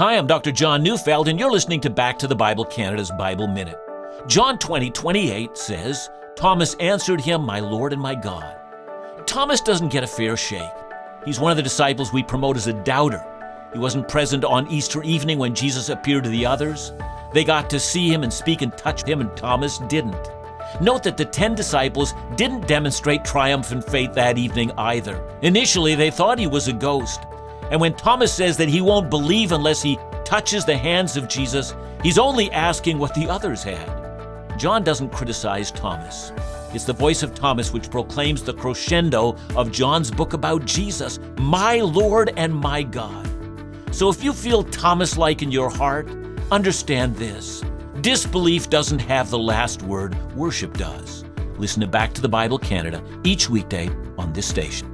Hi, I'm Dr. John Neufeld, and you're listening to Back to the Bible Canada's Bible Minute. John 20, 28 says, Thomas answered him, My Lord and my God. Thomas doesn't get a fair shake. He's one of the disciples we promote as a doubter. He wasn't present on Easter evening when Jesus appeared to the others. They got to see him and speak and touch him, and Thomas didn't. Note that the ten disciples didn't demonstrate triumphant faith that evening either. Initially, they thought he was a ghost. And when Thomas says that he won't believe unless he touches the hands of Jesus, he's only asking what the others had. John doesn't criticize Thomas. It's the voice of Thomas which proclaims the crescendo of John's book about Jesus, my Lord and my God. So if you feel Thomas like in your heart, understand this disbelief doesn't have the last word, worship does. Listen to Back to the Bible Canada each weekday on this station.